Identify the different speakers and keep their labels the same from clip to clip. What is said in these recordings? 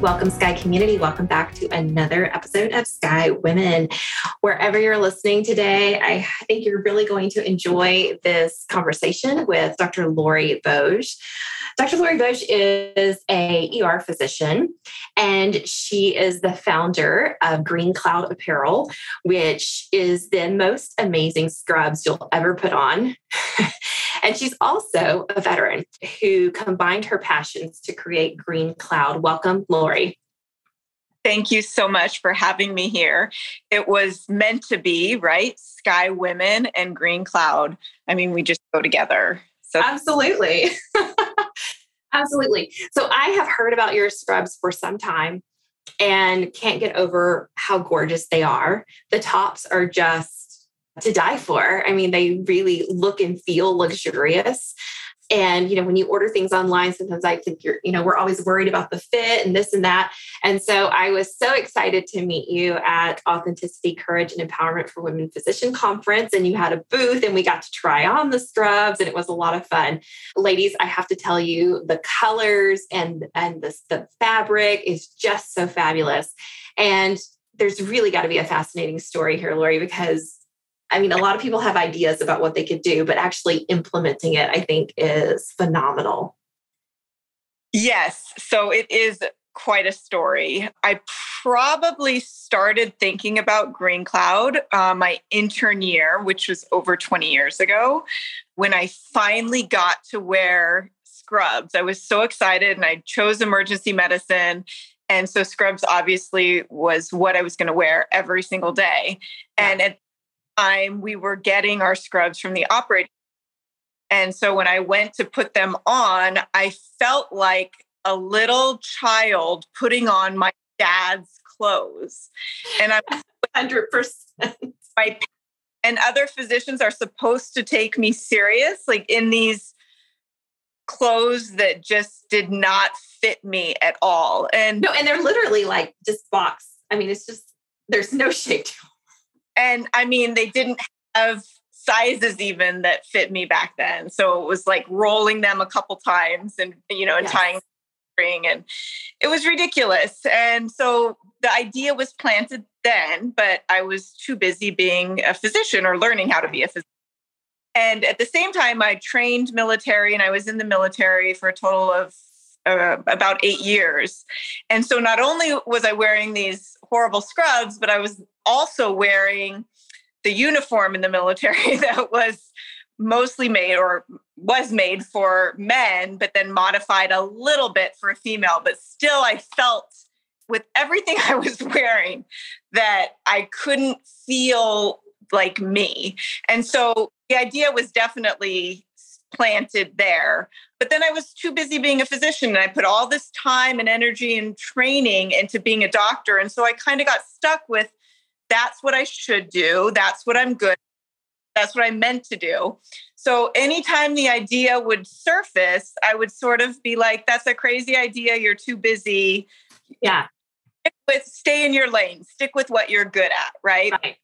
Speaker 1: Welcome, Sky community. Welcome back to another episode of Sky Women. Wherever you're listening today, I think you're really going to enjoy this conversation with Dr. Lori Boge. Dr. Lori Boge is a ER physician, and she is the founder of Green Cloud Apparel, which is the most amazing scrubs you'll ever put on. And she's also a veteran who combined her passions to create Green Cloud. Welcome, Lori.
Speaker 2: Thank you so much for having me here. It was meant to be, right? Sky Women and Green Cloud. I mean, we just go together.
Speaker 1: So absolutely. absolutely. So I have heard about your scrubs for some time and can't get over how gorgeous they are. The tops are just to die for. I mean, they really look and feel luxurious. And, you know, when you order things online, sometimes I think you're, you know, we're always worried about the fit and this and that. And so I was so excited to meet you at Authenticity, Courage, and Empowerment for Women Physician Conference. And you had a booth and we got to try on the scrubs and it was a lot of fun. Ladies, I have to tell you, the colors and, and the, the fabric is just so fabulous. And there's really got to be a fascinating story here, Lori, because I mean, a lot of people have ideas about what they could do, but actually implementing it, I think, is phenomenal.
Speaker 2: Yes. So it is quite a story. I probably started thinking about Green Cloud uh, my intern year, which was over 20 years ago, when I finally got to wear scrubs. I was so excited and I chose emergency medicine. And so scrubs obviously was what I was going to wear every single day. And at time we were getting our scrubs from the operating. And so when I went to put them on, I felt like a little child putting on my dad's clothes. And I'm 100%. My, and other physicians are supposed to take me serious, like in these clothes that just did not fit me at all. And
Speaker 1: no, and they're literally like just box. I mean, it's just there's no shape to
Speaker 2: and I mean, they didn't have sizes even that fit me back then. So it was like rolling them a couple times and, you know, and yes. tying string and it was ridiculous. And so the idea was planted then, but I was too busy being a physician or learning how to be a physician. And at the same time, I trained military and I was in the military for a total of uh, about eight years. And so not only was I wearing these horrible scrubs, but I was also wearing the uniform in the military that was mostly made or was made for men, but then modified a little bit for a female. But still, I felt with everything I was wearing that I couldn't feel like me. And so the idea was definitely planted there. But then I was too busy being a physician and I put all this time and energy and training into being a doctor. And so I kind of got stuck with that's what I should do. That's what I'm good. At. That's what I meant to do. So anytime the idea would surface, I would sort of be like, that's a crazy idea. You're too busy.
Speaker 1: Yeah.
Speaker 2: Stick with stay in your lane. Stick with what you're good at, right? right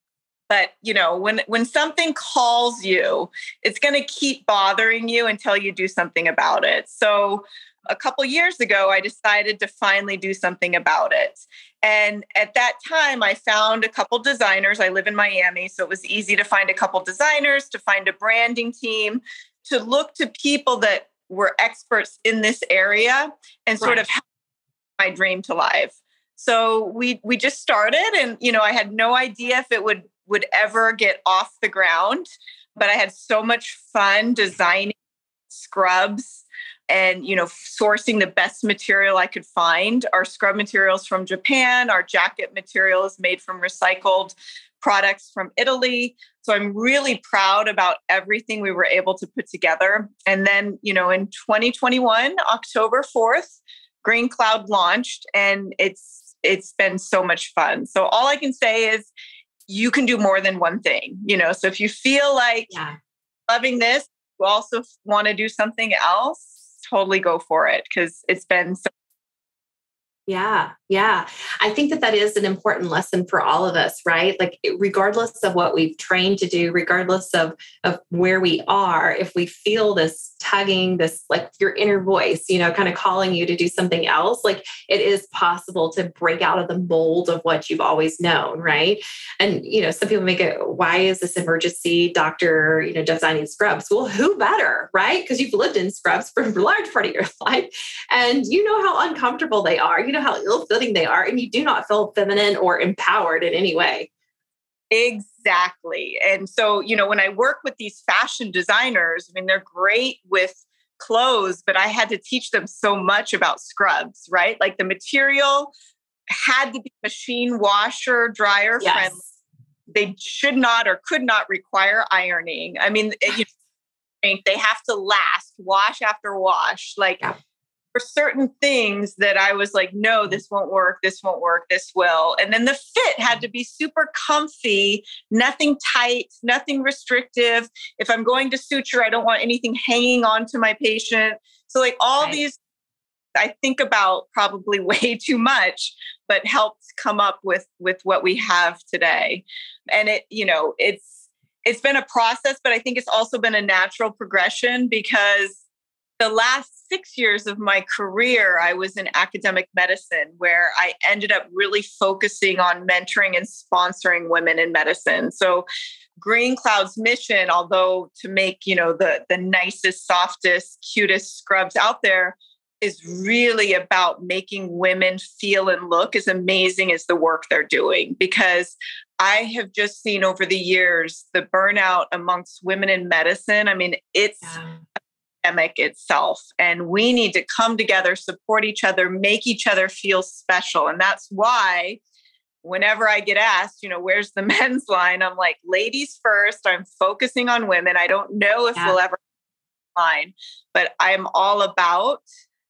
Speaker 2: but you know when when something calls you it's going to keep bothering you until you do something about it. So a couple years ago i decided to finally do something about it. And at that time i found a couple designers. I live in miami so it was easy to find a couple designers to find a branding team to look to people that were experts in this area and sort right. of my dream to life. So we we just started and you know i had no idea if it would would ever get off the ground. But I had so much fun designing scrubs and you know sourcing the best material i could find. Our scrub materials from japan our jacket material is made from recycled products from italy. So i'm really proud about everything we were able to put together. And then you know in 2021 october 4th green cloud launched and it's it's been so much fun. So all i can say is you can do more than one thing, you know. So if you feel like yeah. loving this, you also want to do something else, totally go for it because it's been so
Speaker 1: yeah, yeah. I think that that is an important lesson for all of us, right? Like, regardless of what we've trained to do, regardless of, of where we are, if we feel this tugging, this like your inner voice, you know, kind of calling you to do something else, like it is possible to break out of the mold of what you've always known, right? And, you know, some people make it, why is this emergency doctor, you know, designing scrubs? Well, who better, right? Because you've lived in scrubs for a large part of your life and you know how uncomfortable they are. You know how they are and you do not feel feminine or empowered in any way.
Speaker 2: Exactly. And so you know when i work with these fashion designers i mean they're great with clothes but i had to teach them so much about scrubs right? Like the material had to be machine washer dryer yes. friendly. They should not or could not require ironing. I mean eh, you know, they have to last wash after wash. Like yeah certain things that I was like, no, mm. this won't work, this won't work, this will. And then the fit had to mm. be super comfy, nothing tight, nothing restrictive. If I'm going to suture, I don't want anything hanging on to my patient. So, like, all right. these I think about probably way too much, but helped come up with with what we have today. And it, you know, it's it's been a process, but I think it's also been a natural progression because the last six years of my career, I was in academic medicine where I ended up really focusing on mentoring and sponsoring women in medicine. So Green Cloud's mission, although to make, you know, the, the nicest, softest, cutest scrubs out there, is really about making women feel and look as amazing as the work they're doing because I have just seen over the years the burnout amongst women in medicine. I mean, it's yeah pandemic itself. And we need to come together, support each other, make each other feel special. And that's why whenever I get asked, you know, where's the men's line? I'm like, ladies first. I'm focusing on women. I don't know if yeah. we'll ever line, but I'm all about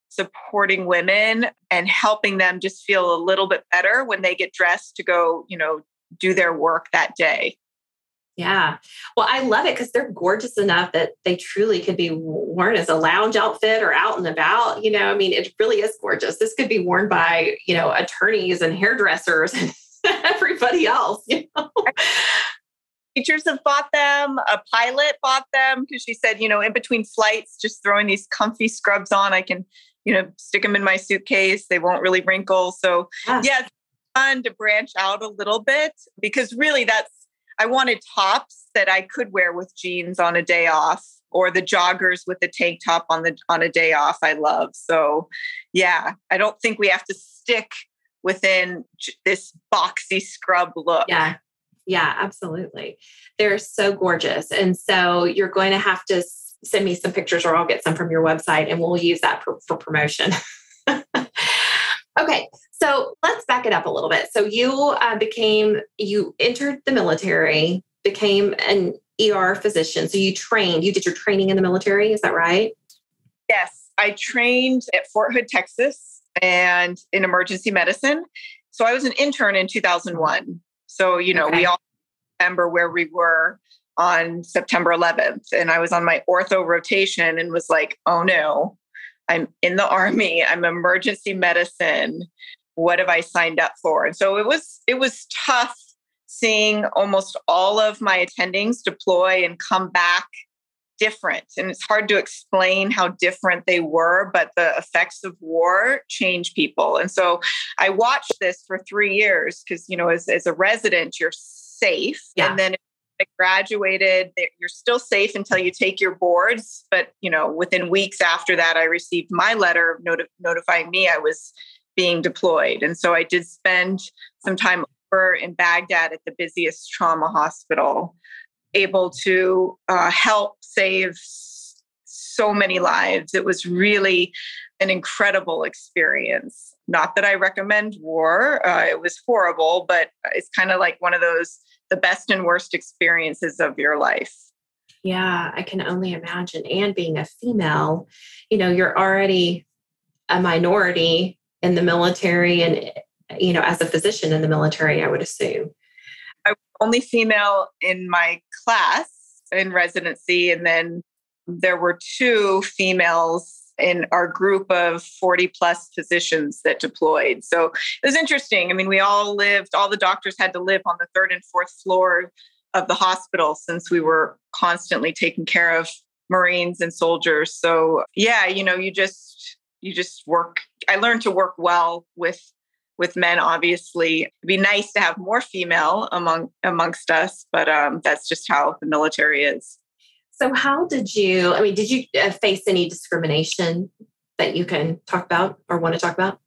Speaker 2: supporting women and helping them just feel a little bit better when they get dressed to go, you know, do their work that day.
Speaker 1: Yeah. Well, I love it because they're gorgeous enough that they truly could be worn as a lounge outfit or out and about. You know, I mean, it really is gorgeous. This could be worn by, you know, attorneys and hairdressers and everybody else, you know.
Speaker 2: Teachers have bought them. A pilot bought them because she said, you know, in between flights, just throwing these comfy scrubs on, I can, you know, stick them in my suitcase. They won't really wrinkle. So, yeah, yeah it's fun to branch out a little bit because really that's I wanted tops that I could wear with jeans on a day off or the joggers with the tank top on the on a day off I love. So yeah, I don't think we have to stick within this boxy scrub look.
Speaker 1: Yeah. Yeah, absolutely. They're so gorgeous. And so you're going to have to send me some pictures or I'll get some from your website and we'll use that for, for promotion. okay. So let's back it up a little bit. So you uh, became, you entered the military, became an ER physician. So you trained, you did your training in the military. Is that right?
Speaker 2: Yes. I trained at Fort Hood, Texas, and in emergency medicine. So I was an intern in 2001. So, you know, okay. we all remember where we were on September 11th. And I was on my ortho rotation and was like, oh no, I'm in the army, I'm emergency medicine what have I signed up for? And so it was it was tough seeing almost all of my attendings deploy and come back different. And it's hard to explain how different they were, but the effects of war change people. And so I watched this for three years because, you know, as, as a resident, you're safe. Yeah. And then I graduated, you're still safe until you take your boards. But, you know, within weeks after that, I received my letter notifying me I was being deployed. And so I did spend some time over in Baghdad at the busiest trauma hospital, able to uh, help save so many lives. It was really an incredible experience. Not that I recommend war, uh, it was horrible, but it's kind of like one of those the best and worst experiences of your life.
Speaker 1: Yeah, I can only imagine. And being a female, you know, you're already a minority in the military and you know as a physician in the military i would assume
Speaker 2: I was only female in my class in residency, and then there were two females in our group of 40 plus physicians that deployed. So it was interesting. I mean, we all lived, all the doctors had to live on the third and fourth floor of the hospital since we were constantly taking care of Marines and soldiers. So yeah, you know, you just you just work. I learned to work well with with men. Obviously, it'd be nice to have more female among amongst us, but um, that's just how the military is.
Speaker 1: So, how did you? I mean, did you uh, face any discrimination that you can talk about or want to talk about?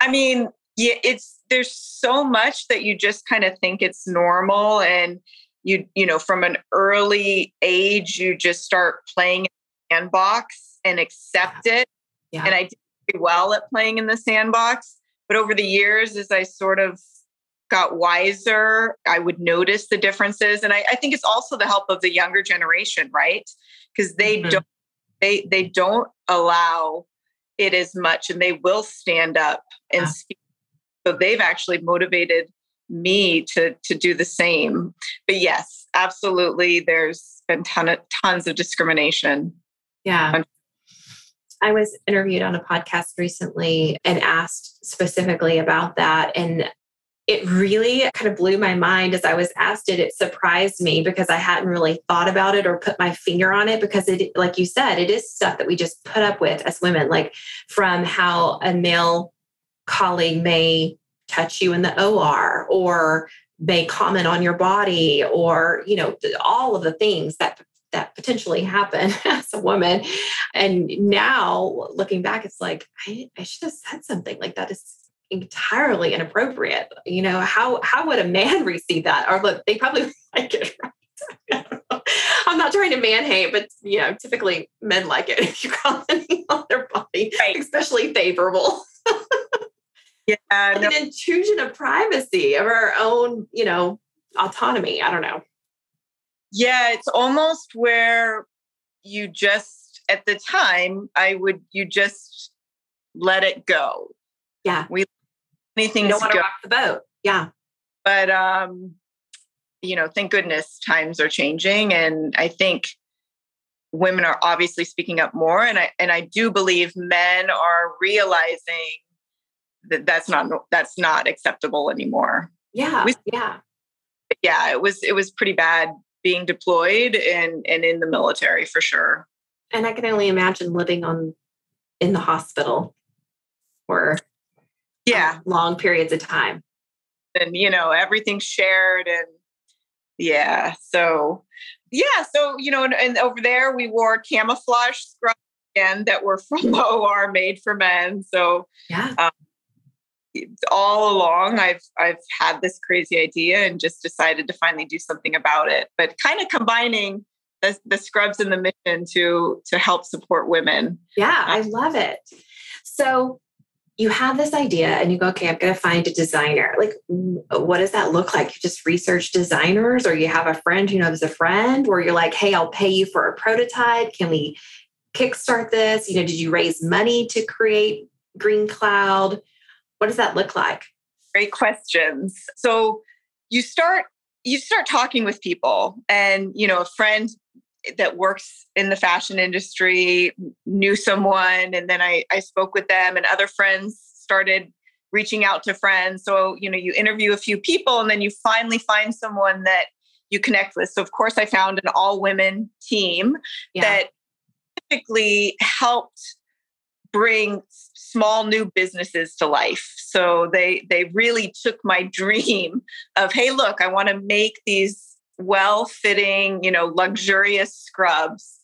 Speaker 2: I mean, yeah, it's there's so much that you just kind of think it's normal and you you know from an early age you just start playing in the sandbox and accept it yeah. and i did pretty well at playing in the sandbox but over the years as i sort of got wiser i would notice the differences and i, I think it's also the help of the younger generation right because they mm-hmm. don't they they don't allow it as much and they will stand up and yeah. speak so they've actually motivated me to to do the same. But yes, absolutely, there's been ton of, tons of discrimination.
Speaker 1: Yeah. I was interviewed on a podcast recently and asked specifically about that. And it really kind of blew my mind as I was asked it. It surprised me because I hadn't really thought about it or put my finger on it because it, like you said, it is stuff that we just put up with as women, like from how a male colleague may touch you in the OR or may comment on your body or you know all of the things that that potentially happen as a woman and now looking back it's like I, I should have said something like that is entirely inappropriate you know how how would a man receive that or look they probably like it right I'm not trying to man hate, but you know, typically men like it if you comment on their body, right. especially favorable.
Speaker 2: Yeah.
Speaker 1: No. an intrusion of privacy of our own, you know, autonomy. I don't know.
Speaker 2: Yeah, it's almost where you just at the time I would you just let it go.
Speaker 1: Yeah.
Speaker 2: We anything
Speaker 1: don't want to rock the boat. Yeah.
Speaker 2: But um, you know, thank goodness times are changing. And I think women are obviously speaking up more. And I and I do believe men are realizing that that's not that's not acceptable anymore.
Speaker 1: Yeah, we, yeah,
Speaker 2: yeah. It was it was pretty bad being deployed and and in the military for sure.
Speaker 1: And I can only imagine living on in the hospital for
Speaker 2: yeah
Speaker 1: long periods of time.
Speaker 2: And you know everything's shared and yeah so yeah so you know and, and over there we wore camouflage scrubs again that were from the OR made for men. So
Speaker 1: yeah, um,
Speaker 2: all along I've I've had this crazy idea and just decided to finally do something about it. But kind of combining the, the scrubs and the mission to to help support women.
Speaker 1: Yeah, I um, love it. So you have this idea and you go, okay, I'm going to find a designer. Like, what does that look like? You just research designers, or you have a friend who knows a friend, or you're like, hey, I'll pay you for a prototype. Can we kickstart this? You know, did you raise money to create Green Cloud? What does that look like?
Speaker 2: Great questions. So you start you start talking with people and you know a friend that works in the fashion industry knew someone and then I, I spoke with them and other friends started reaching out to friends so you know you interview a few people and then you finally find someone that you connect with so of course i found an all women team yeah. that typically helped bring small new businesses to life. So they they really took my dream of hey look, I want to make these well-fitting, you know, luxurious scrubs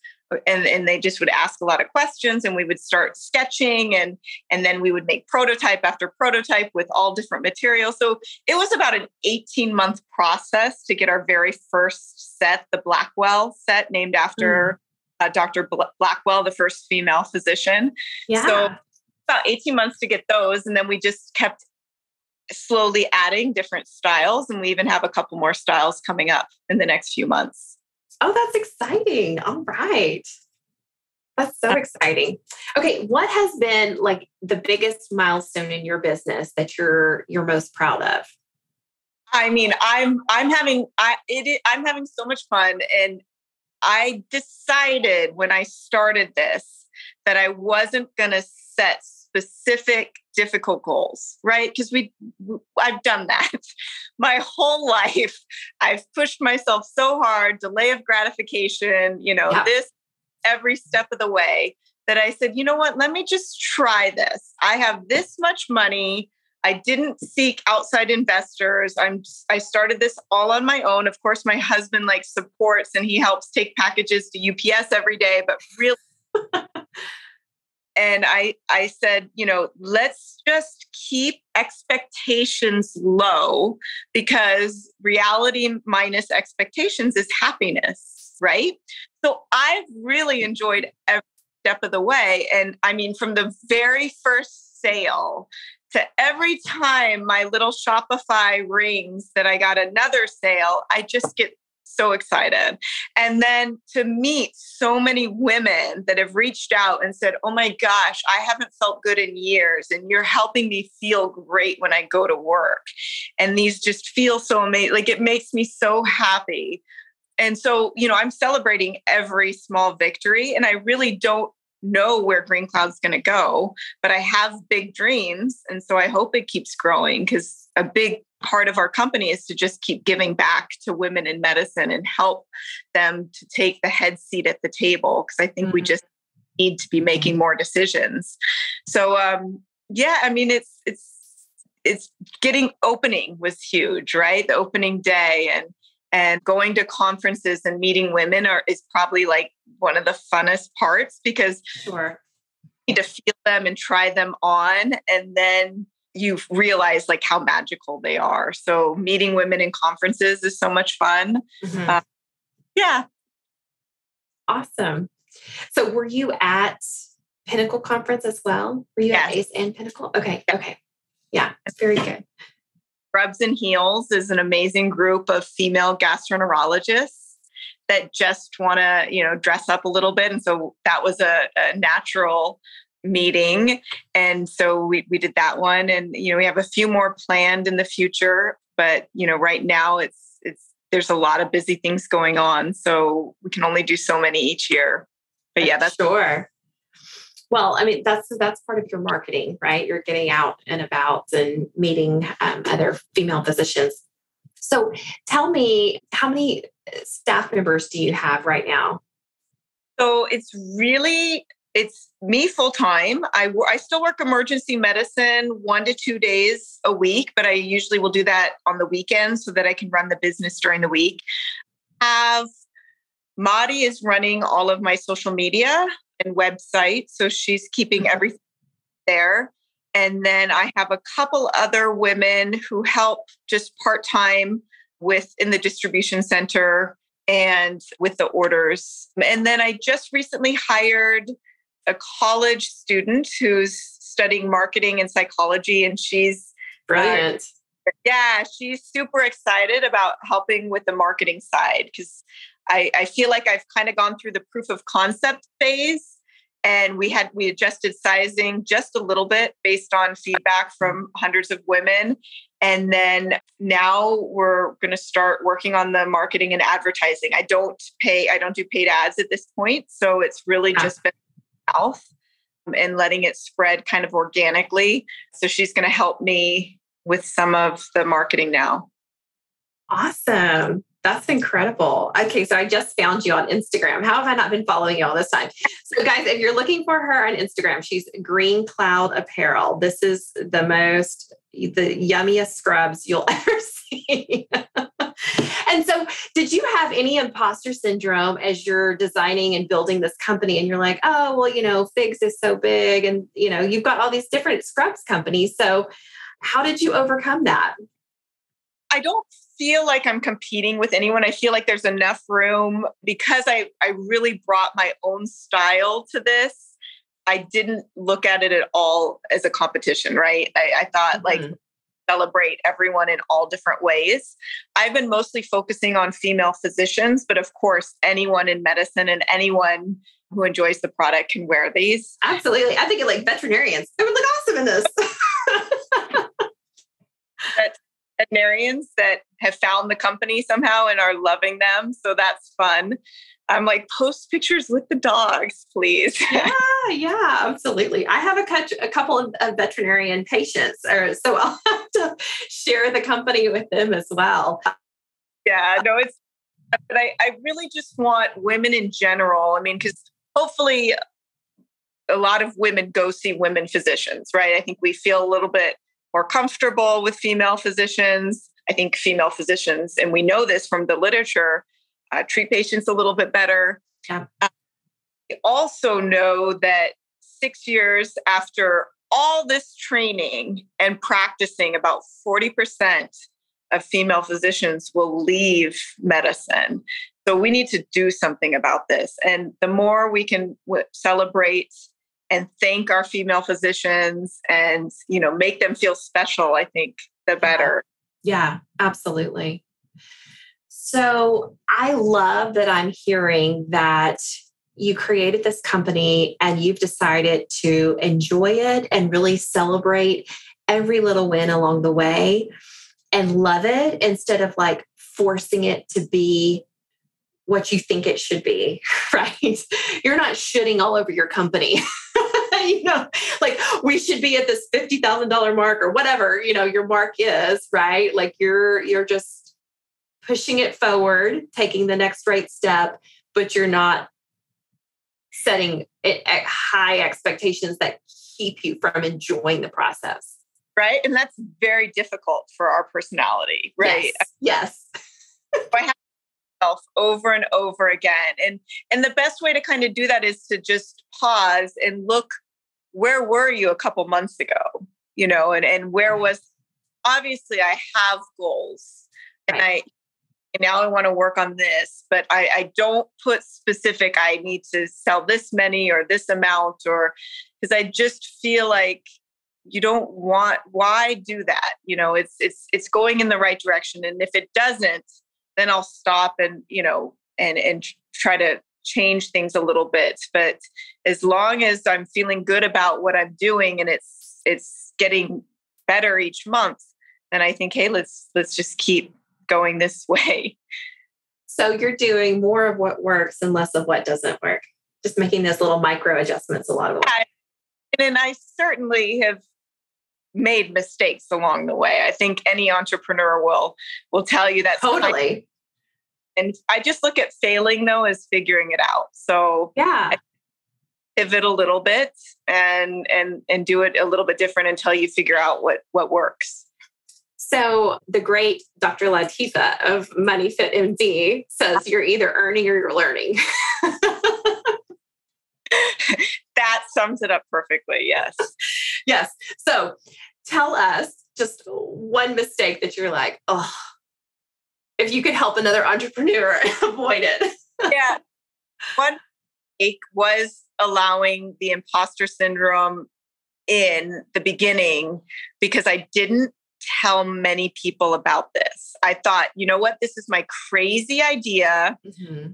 Speaker 2: and and they just would ask a lot of questions and we would start sketching and and then we would make prototype after prototype with all different materials so it was about an 18 month process to get our very first set the blackwell set named after mm. Uh, dr blackwell the first female physician
Speaker 1: yeah.
Speaker 2: so about 18 months to get those. And then we just kept slowly adding different styles. And we even have a couple more styles coming up in the next few months.
Speaker 1: Oh, that's exciting. All right. That's so exciting. Okay, what has been like the biggest milestone in your business that you're you're most proud of?
Speaker 2: I mean, I'm I'm having I it I'm having so much fun and I decided when I started this that I wasn't going to set specific difficult goals, right? Because we I've done that my whole life. I've pushed myself so hard, delay of gratification, you know, yeah. this every step of the way that I said, you know what, let me just try this. I have this much money. I didn't seek outside investors. I'm I started this all on my own. Of course, my husband like supports and he helps take packages to UPS every day, but really and I I said, you know, let's just keep expectations low because reality minus expectations is happiness, right? So I've really enjoyed every step of the way and I mean from the very first sale to every time my little Shopify rings that I got another sale, I just get so excited. And then to meet so many women that have reached out and said, Oh my gosh, I haven't felt good in years. And you're helping me feel great when I go to work. And these just feel so amazing. Like it makes me so happy. And so, you know, I'm celebrating every small victory. And I really don't know where Green Cloud's going to go, but I have big dreams. And so I hope it keeps growing because a big part of our company is to just keep giving back to women in medicine and help them to take the head seat at the table because I think mm-hmm. we just need to be making more decisions. So um yeah, I mean it's it's it's getting opening was huge, right? The opening day and and going to conferences and meeting women are is probably like one of the funnest parts because
Speaker 1: sure.
Speaker 2: you need to feel them and try them on and then you realize like how magical they are. So meeting women in conferences is so much fun. Mm-hmm. Uh, yeah.
Speaker 1: Awesome. So were you at Pinnacle Conference as well? Were you yes. at ACE and Pinnacle? Okay. Okay. Yeah, it's very good.
Speaker 2: Scrubs and Heels is an amazing group of female gastroenterologists that just want to, you know, dress up a little bit. And so that was a, a natural meeting. And so we, we did that one. And, you know, we have a few more planned in the future, but, you know, right now it's, it's, there's a lot of busy things going on. So we can only do so many each year. But yeah, that's
Speaker 1: sure. Well, I mean, that's that's part of your marketing, right? You're getting out and about and meeting um, other female physicians. So, tell me, how many staff members do you have right now?
Speaker 2: So it's really it's me full time. I, I still work emergency medicine one to two days a week, but I usually will do that on the weekends so that I can run the business during the week. Have Madi is running all of my social media and website, so she's keeping mm-hmm. everything there. And then I have a couple other women who help just part time with in the distribution center and with the orders. And then I just recently hired a college student who's studying marketing and psychology, and she's
Speaker 1: brilliant.
Speaker 2: Uh, yeah, she's super excited about helping with the marketing side because I, I feel like I've kind of gone through the proof of concept phase and we had we adjusted sizing just a little bit based on feedback from hundreds of women and then now we're going to start working on the marketing and advertising i don't pay i don't do paid ads at this point so it's really ah. just been mouth um, and letting it spread kind of organically. So she's going to help me with some of the marketing now.
Speaker 1: Awesome. That's incredible. Okay, so I just found you on Instagram. How have I not been following you all this time? So, guys, if you're looking for her on Instagram, she's Green Cloud Apparel. This is the most, the yummiest scrubs you'll ever see. and so, did you have any imposter syndrome as you're designing and building this company? And you're like, oh, well, you know, Figs is so big, and you know, you've got all these different scrubs companies. So, how did you overcome that?
Speaker 2: I don't feel like I'm competing with anyone. I feel like there's enough room because I, I really brought my own style to this. I didn't look at it at all as a competition, right? I, I thought mm-hmm. like celebrate everyone in all different ways. I've been mostly focusing on female physicians, but of course, anyone in medicine and anyone who enjoys the product can wear these.
Speaker 1: Absolutely. I think like veterinarians, they would look awesome in this.
Speaker 2: but veterinarians that have found the company somehow and are loving them. So that's fun. I'm like, post pictures with the dogs, please.
Speaker 1: yeah, yeah, absolutely. I have a, a couple of, of veterinarian patients, or so I'll have to share the company with them as well.
Speaker 2: Yeah, no, it's, but I, I really just want women in general. I mean, because hopefully a lot of women go see women physicians, right? I think we feel a little bit more comfortable with female physicians. I think female physicians, and we know this from the literature, uh, treat patients a little bit better. Yeah. Uh, we also know that six years after all this training and practicing, about 40% of female physicians will leave medicine. So we need to do something about this. And the more we can w- celebrate and thank our female physicians and, you know, make them feel special, I think the better.
Speaker 1: Yeah, absolutely. So I love that I'm hearing that you created this company and you've decided to enjoy it and really celebrate every little win along the way and love it instead of like forcing it to be what you think it should be, right? You're not shitting all over your company. you know, like we should be at this $50,000 mark or whatever, you know, your mark is, right? Like you're you're just pushing it forward, taking the next right step, but you're not setting it at high expectations that keep you from enjoying the process.
Speaker 2: Right. And that's very difficult for our personality, right?
Speaker 1: Yes. yes.
Speaker 2: I have myself over and over again. And and the best way to kind of do that is to just pause and look where were you a couple months ago? You know, and, and where mm-hmm. was obviously I have goals. Right. And I now I want to work on this, but I, I don't put specific, I need to sell this many or this amount, or because I just feel like you don't want why do that you know it's it's it's going in the right direction and if it doesn't then i'll stop and you know and and try to change things a little bit but as long as i'm feeling good about what i'm doing and it's it's getting better each month then i think hey let's let's just keep going this way.
Speaker 1: So you're doing more of what works and less of what doesn't work, just making those little micro adjustments a lot of the way.
Speaker 2: And I certainly have made mistakes along the way. I think any entrepreneur will will tell you that
Speaker 1: totally.
Speaker 2: And I just look at failing though as figuring it out. So
Speaker 1: yeah. I
Speaker 2: pivot a little bit and and and do it a little bit different until you figure out what what works.
Speaker 1: So the great Dr. Latifa of Money Fit MD says you're either earning or you're learning.
Speaker 2: that sums it up perfectly. Yes.
Speaker 1: yes. So tell us just one mistake that you're like, oh, if you could help another entrepreneur avoid it.
Speaker 2: yeah. One mistake was allowing the imposter syndrome in the beginning because I didn't tell many people about this. I thought, you know what, this is my crazy idea. Mm-hmm.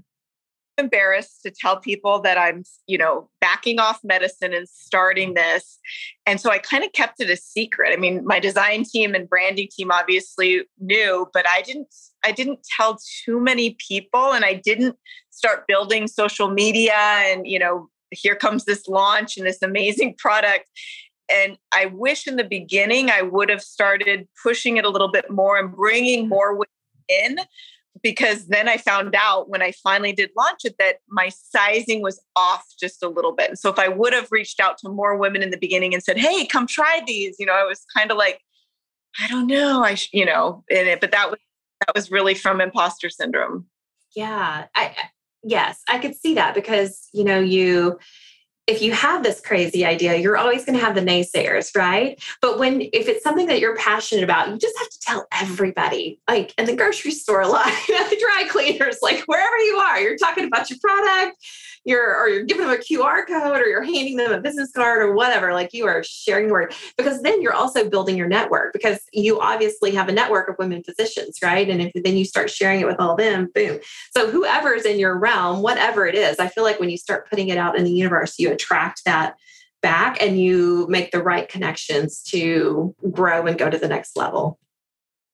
Speaker 2: Embarrassed to tell people that I'm, you know, backing off medicine and starting this. And so I kind of kept it a secret. I mean, my design team and branding team obviously knew, but I didn't I didn't tell too many people and I didn't start building social media and, you know, here comes this launch and this amazing product and I wish in the beginning I would have started pushing it a little bit more and bringing mm. more women in because then I found out when I finally did launch it that my sizing was off just a little bit. And so if I would have reached out to more women in the beginning and said, "Hey, come try these," you know, I was kind of like, I don't know, I sh-, you know, in it, but that was that was really from imposter syndrome.
Speaker 1: Yeah, I yes, I could see that because you know you if you have this crazy idea, you're always going to have the naysayers, right? But when, if it's something that you're passionate about, you just have to tell everybody, like in the grocery store line, at the dry cleaners, like wherever you are, you're talking about your product, you're, or you're giving them a QR code or you're handing them a business card or whatever, like you are sharing the word because then you're also building your network because you obviously have a network of women physicians, right? And if then you start sharing it with all them, boom. So whoever's in your realm, whatever it is, I feel like when you start putting it out in the universe, you attract that back and you make the right connections to grow and go to the next level.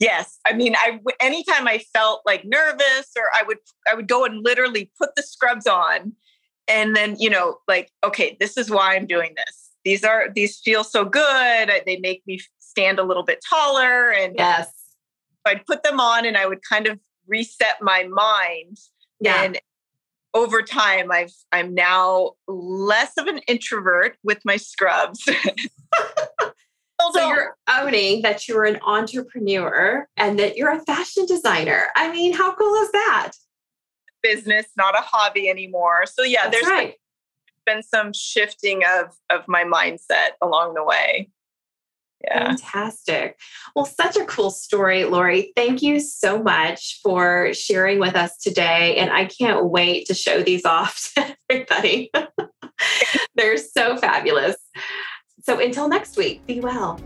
Speaker 2: Yes, I mean, I anytime I felt like nervous, or I would I would go and literally put the scrubs on, and then you know, like, okay, this is why I'm doing this. These are these feel so good. They make me stand a little bit taller, and
Speaker 1: yes,
Speaker 2: I'd put them on, and I would kind of reset my mind.
Speaker 1: Yeah.
Speaker 2: And over time, I've I'm now less of an introvert with my scrubs.
Speaker 1: so you're owning that you're an entrepreneur and that you're a fashion designer. I mean, how cool is that?
Speaker 2: Business, not a hobby anymore. So yeah,
Speaker 1: That's
Speaker 2: there's
Speaker 1: right.
Speaker 2: been some shifting of of my mindset along the way. Yeah.
Speaker 1: Fantastic. Well, such a cool story, Lori. Thank you so much for sharing with us today. And I can't wait to show these off to everybody. They're so fabulous. So until next week, be well.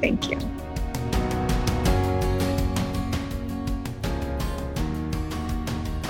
Speaker 2: Thank you.